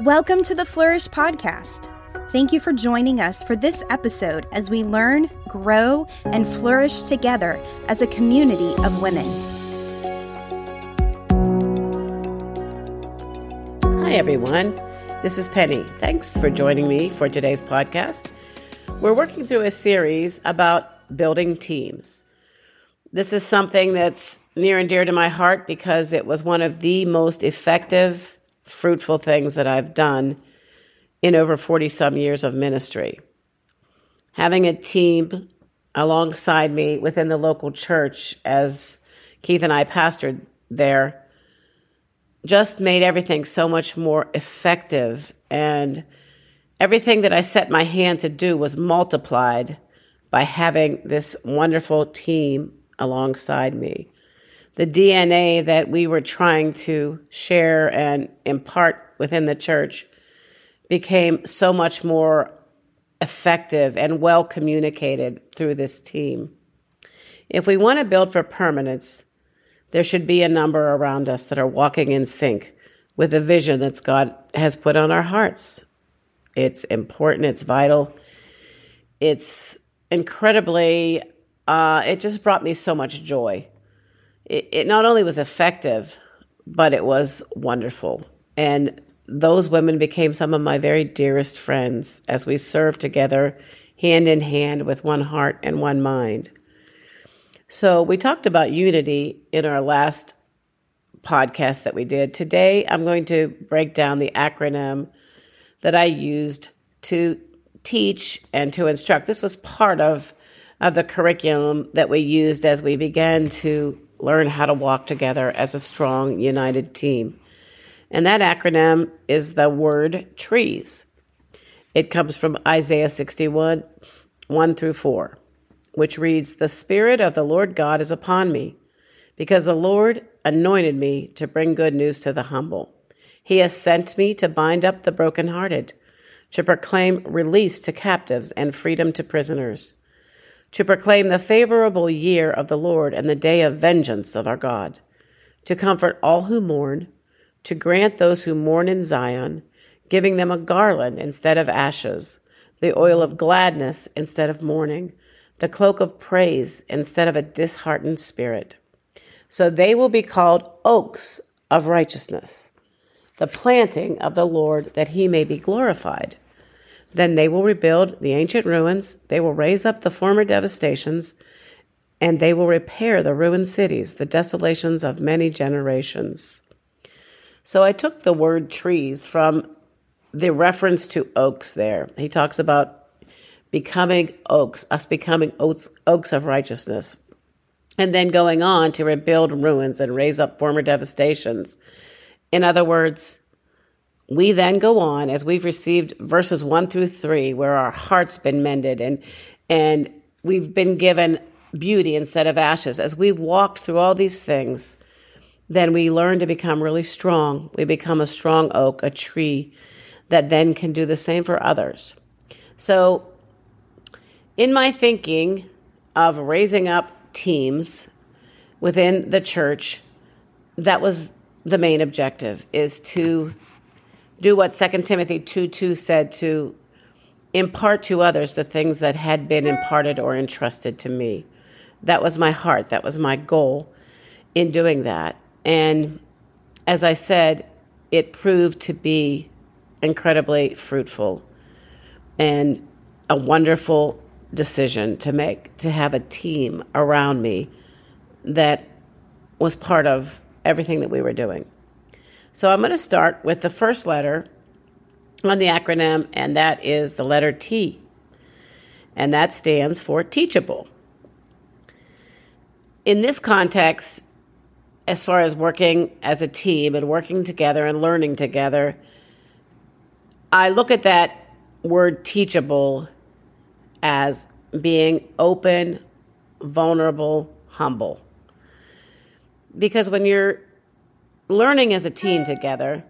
Welcome to the Flourish Podcast. Thank you for joining us for this episode as we learn, grow, and flourish together as a community of women. Hi, everyone. This is Penny. Thanks for joining me for today's podcast. We're working through a series about building teams. This is something that's near and dear to my heart because it was one of the most effective fruitful things that I've done in over 40 some years of ministry. Having a team alongside me within the local church as Keith and I pastored there just made everything so much more effective and everything that I set my hand to do was multiplied by having this wonderful team alongside me the DNA that we were trying to share and impart within the church became so much more effective and well communicated through this team. If we want to build for permanence, there should be a number around us that are walking in sync with the vision that God has put on our hearts. It's important, it's vital, it's incredibly, uh, it just brought me so much joy it, it not only was effective, but it was wonderful. And those women became some of my very dearest friends as we served together hand in hand with one heart and one mind. So, we talked about unity in our last podcast that we did. Today, I'm going to break down the acronym that I used to teach and to instruct. This was part of, of the curriculum that we used as we began to learn how to walk together as a strong, united team. And that acronym is the word trees. It comes from Isaiah 61, 1 through 4, which reads The Spirit of the Lord God is upon me, because the Lord anointed me to bring good news to the humble. He has sent me to bind up the brokenhearted, to proclaim release to captives and freedom to prisoners to proclaim the favorable year of the Lord and the day of vengeance of our God, to comfort all who mourn, to grant those who mourn in Zion, giving them a garland instead of ashes, the oil of gladness instead of mourning, the cloak of praise instead of a disheartened spirit. So they will be called oaks of righteousness, the planting of the Lord, that he may be glorified. Then they will rebuild the ancient ruins, they will raise up the former devastations, and they will repair the ruined cities, the desolations of many generations. So I took the word trees from the reference to oaks there. He talks about becoming oaks, us becoming oaks, oaks of righteousness, and then going on to rebuild ruins and raise up former devastations. In other words, we then go on as we've received verses 1 through 3 where our heart's been mended and and we've been given beauty instead of ashes. As we've walked through all these things then we learn to become really strong. We become a strong oak a tree that then can do the same for others. So in my thinking of raising up teams within the church that was the main objective is to do what 2 Timothy 2 2 said to impart to others the things that had been imparted or entrusted to me. That was my heart. That was my goal in doing that. And as I said, it proved to be incredibly fruitful and a wonderful decision to make to have a team around me that was part of everything that we were doing. So I'm going to start with the first letter on the acronym, and that is the letter T. And that stands for teachable. In this context, as far as working as a team and working together and learning together, I look at that word teachable as being open, vulnerable, humble. Because when you're learning as a team together,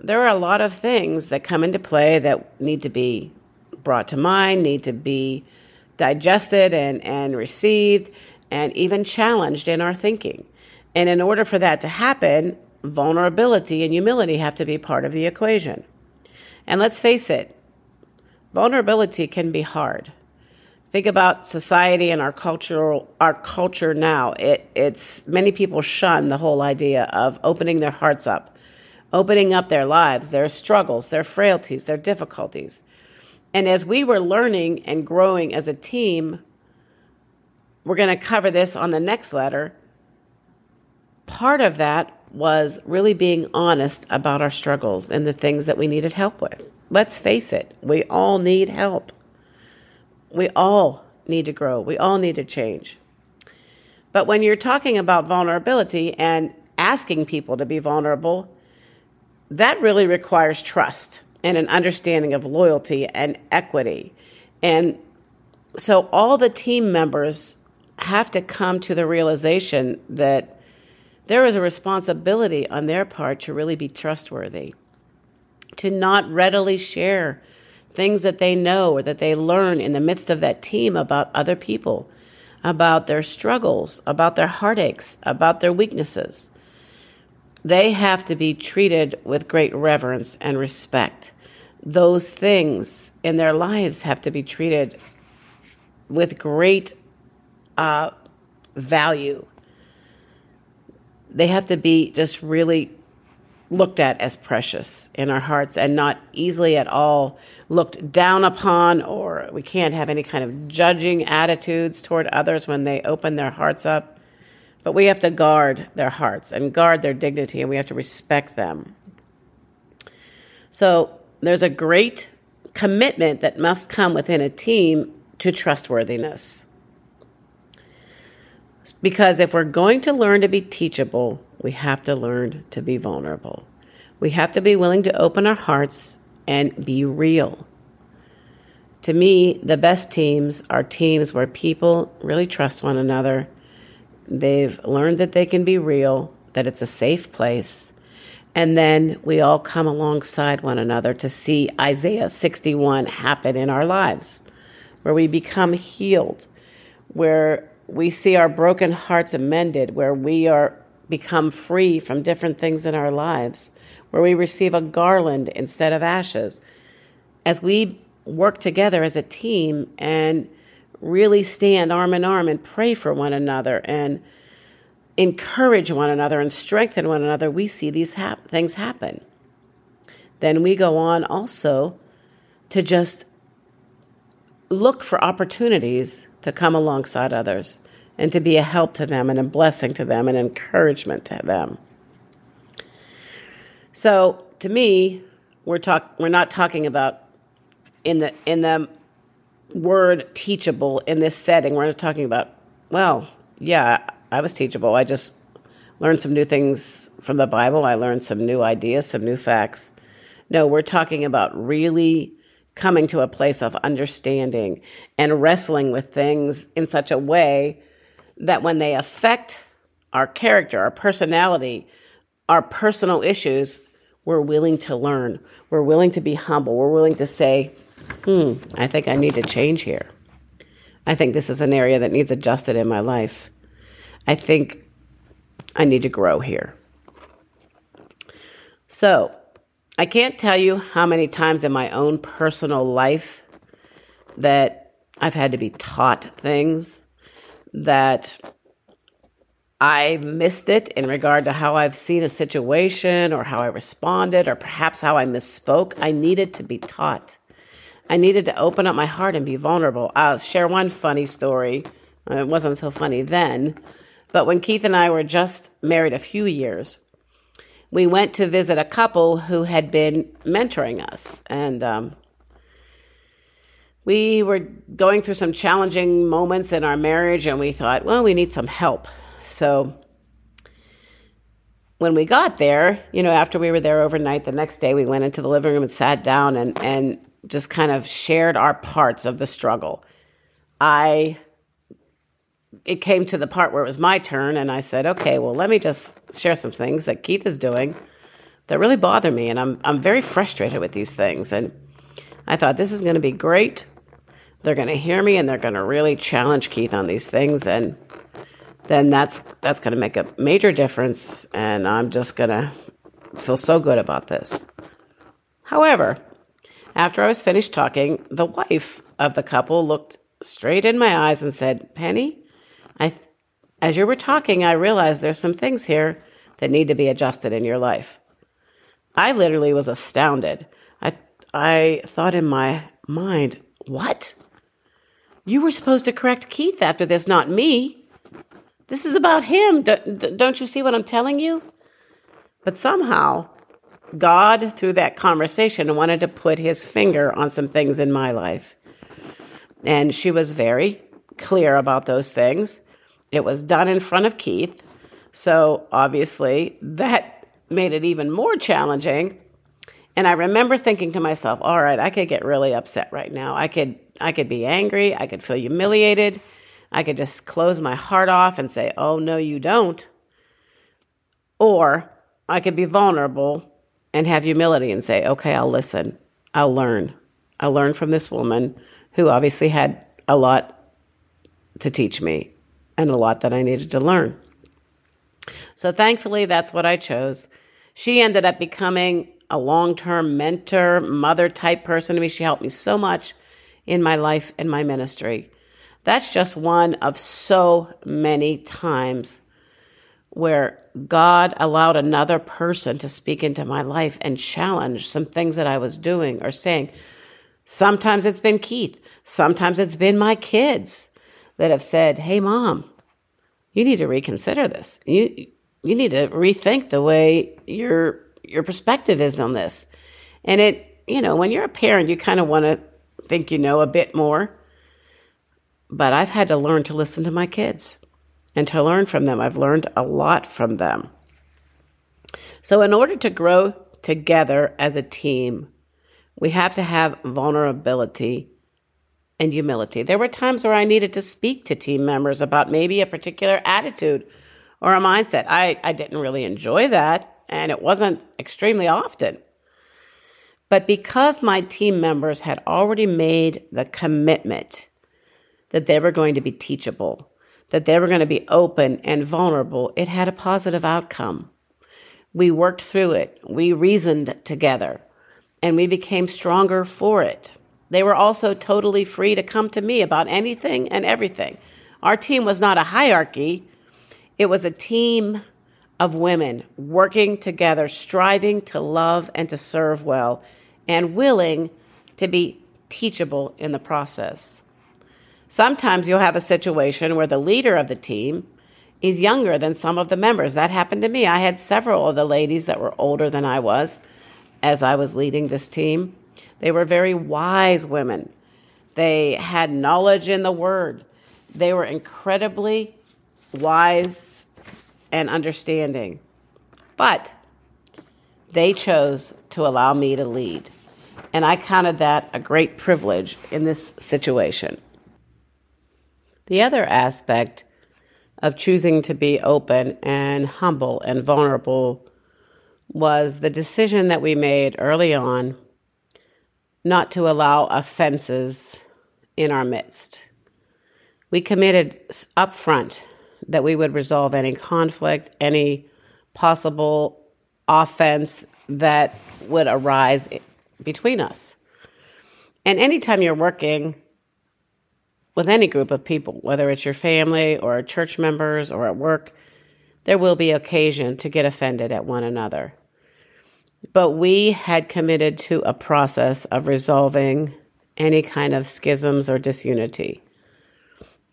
there are a lot of things that come into play that need to be brought to mind, need to be digested and, and received, and even challenged in our thinking. And in order for that to happen, vulnerability and humility have to be part of the equation. And let's face it, vulnerability can be hard. Think about society and our cultural our culture now. It it's many people shun the whole idea of opening their hearts up, opening up their lives, their struggles, their frailties, their difficulties. And as we were learning and growing as a team, we're going to cover this on the next letter. Part of that was really being honest about our struggles and the things that we needed help with. Let's face it, we all need help. We all need to grow. We all need to change. But when you're talking about vulnerability and asking people to be vulnerable, that really requires trust and an understanding of loyalty and equity. And so all the team members have to come to the realization that there is a responsibility on their part to really be trustworthy, to not readily share things that they know or that they learn in the midst of that team about other people, about their struggles, about their heartaches, about their weaknesses. They have to be treated with great reverence and respect. Those things in their lives have to be treated with great uh, value. They have to be just really looked at as precious in our hearts and not easily at all looked down upon, or we can't have any kind of judging attitudes toward others when they open their hearts up. But we have to guard their hearts and guard their dignity, and we have to respect them. So there's a great commitment that must come within a team to trustworthiness. Because if we're going to learn to be teachable, we have to learn to be vulnerable. We have to be willing to open our hearts and be real. To me, the best teams are teams where people really trust one another. They've learned that they can be real, that it's a safe place. And then we all come alongside one another to see Isaiah 61 happen in our lives, where we become healed, where we see our broken hearts amended, where we are become free from different things in our lives, where we receive a garland instead of ashes. As we work together as a team and really stand arm in arm and pray for one another and encourage one another and strengthen one another, we see these hap- things happen. Then we go on also to just look for opportunities to come alongside others and to be a help to them and a blessing to them and encouragement to them. So to me, we're talk we're not talking about in the in the word teachable in this setting. We're not talking about, well, yeah, I was teachable. I just learned some new things from the Bible. I learned some new ideas, some new facts. No, we're talking about really coming to a place of understanding and wrestling with things in such a way that when they affect our character, our personality, our personal issues, we're willing to learn. We're willing to be humble. We're willing to say, hmm, I think I need to change here. I think this is an area that needs adjusted in my life. I think I need to grow here. So, I can't tell you how many times in my own personal life that I've had to be taught things that I missed it in regard to how I've seen a situation or how I responded or perhaps how I misspoke. I needed to be taught. I needed to open up my heart and be vulnerable. I'll share one funny story. It wasn't so funny then, but when Keith and I were just married a few years, we went to visit a couple who had been mentoring us. And um, we were going through some challenging moments in our marriage, and we thought, well, we need some help. So when we got there, you know, after we were there overnight, the next day we went into the living room and sat down and, and just kind of shared our parts of the struggle. I it came to the part where it was my turn and I said, "Okay, well, let me just share some things that Keith is doing that really bother me and I'm I'm very frustrated with these things." And I thought this is going to be great. They're going to hear me and they're going to really challenge Keith on these things and then that's that's going to make a major difference and I'm just going to feel so good about this. However, after I was finished talking, the wife of the couple looked straight in my eyes and said, "Penny, I as you were talking, I realized there's some things here that need to be adjusted in your life." I literally was astounded. I thought in my mind, "What? You were supposed to correct Keith after this, not me." This is about him. Don't you see what I'm telling you? But somehow, God, through that conversation, wanted to put his finger on some things in my life. And she was very clear about those things. It was done in front of Keith. So obviously, that made it even more challenging. And I remember thinking to myself, all right, I could get really upset right now. I could I could be angry, I could feel humiliated. I could just close my heart off and say, oh, no, you don't. Or I could be vulnerable and have humility and say, okay, I'll listen. I'll learn. I'll learn from this woman who obviously had a lot to teach me and a lot that I needed to learn. So thankfully, that's what I chose. She ended up becoming a long term mentor, mother type person to me. She helped me so much in my life and my ministry. That's just one of so many times where God allowed another person to speak into my life and challenge some things that I was doing or saying. Sometimes it's been Keith. Sometimes it's been my kids that have said, Hey, mom, you need to reconsider this. You, you need to rethink the way your, your perspective is on this. And it, you know, when you're a parent, you kind of want to think you know a bit more. But I've had to learn to listen to my kids and to learn from them. I've learned a lot from them. So, in order to grow together as a team, we have to have vulnerability and humility. There were times where I needed to speak to team members about maybe a particular attitude or a mindset. I, I didn't really enjoy that, and it wasn't extremely often. But because my team members had already made the commitment that they were going to be teachable, that they were going to be open and vulnerable, it had a positive outcome. We worked through it, we reasoned together, and we became stronger for it. They were also totally free to come to me about anything and everything. Our team was not a hierarchy, it was a team of women working together, striving to love and to serve well, and willing to be teachable in the process. Sometimes you'll have a situation where the leader of the team is younger than some of the members. That happened to me. I had several of the ladies that were older than I was as I was leading this team. They were very wise women. They had knowledge in the word. They were incredibly wise and understanding. But they chose to allow me to lead. And I counted that a great privilege in this situation. The other aspect of choosing to be open and humble and vulnerable was the decision that we made early on not to allow offenses in our midst. We committed up front that we would resolve any conflict, any possible offense that would arise between us. And anytime you're working with any group of people, whether it's your family or church members or at work, there will be occasion to get offended at one another. But we had committed to a process of resolving any kind of schisms or disunity.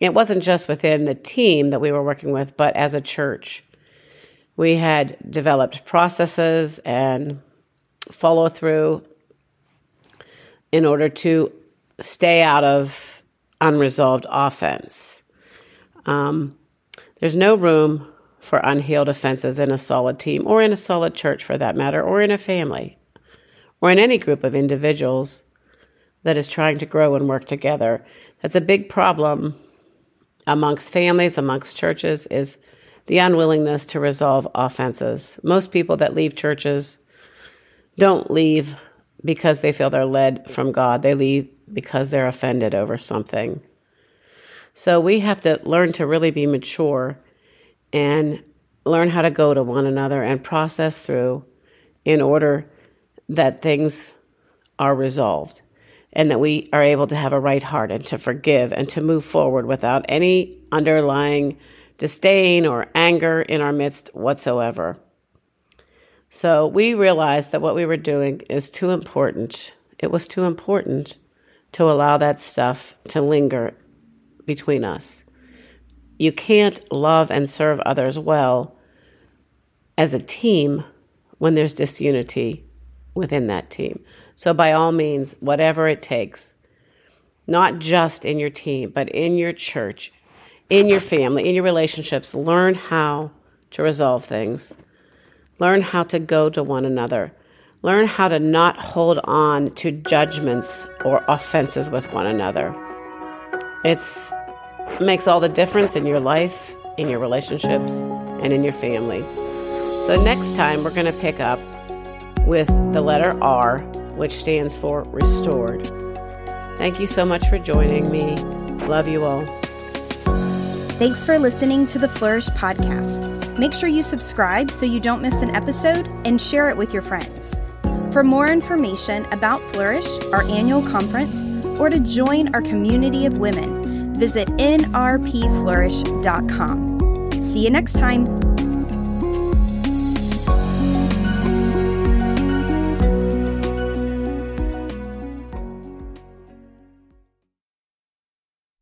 It wasn't just within the team that we were working with, but as a church. We had developed processes and follow through in order to stay out of unresolved offense. Um, there's no room for unhealed offenses in a solid team or in a solid church for that matter, or in a family, or in any group of individuals that is trying to grow and work together. That's a big problem amongst families, amongst churches, is the unwillingness to resolve offenses. Most people that leave churches don't leave because they feel they're led from God. They leave because they're offended over something. So we have to learn to really be mature and learn how to go to one another and process through in order that things are resolved and that we are able to have a right heart and to forgive and to move forward without any underlying disdain or anger in our midst whatsoever. So we realized that what we were doing is too important. It was too important to allow that stuff to linger between us. You can't love and serve others well as a team when there's disunity within that team. So, by all means, whatever it takes, not just in your team, but in your church, in your family, in your relationships, learn how to resolve things. Learn how to go to one another. Learn how to not hold on to judgments or offenses with one another. It's it makes all the difference in your life, in your relationships, and in your family. So next time we're going to pick up with the letter R, which stands for restored. Thank you so much for joining me. Love you all. Thanks for listening to the Flourish podcast. Make sure you subscribe so you don't miss an episode and share it with your friends. For more information about Flourish, our annual conference, or to join our community of women, visit nrpflourish.com. See you next time.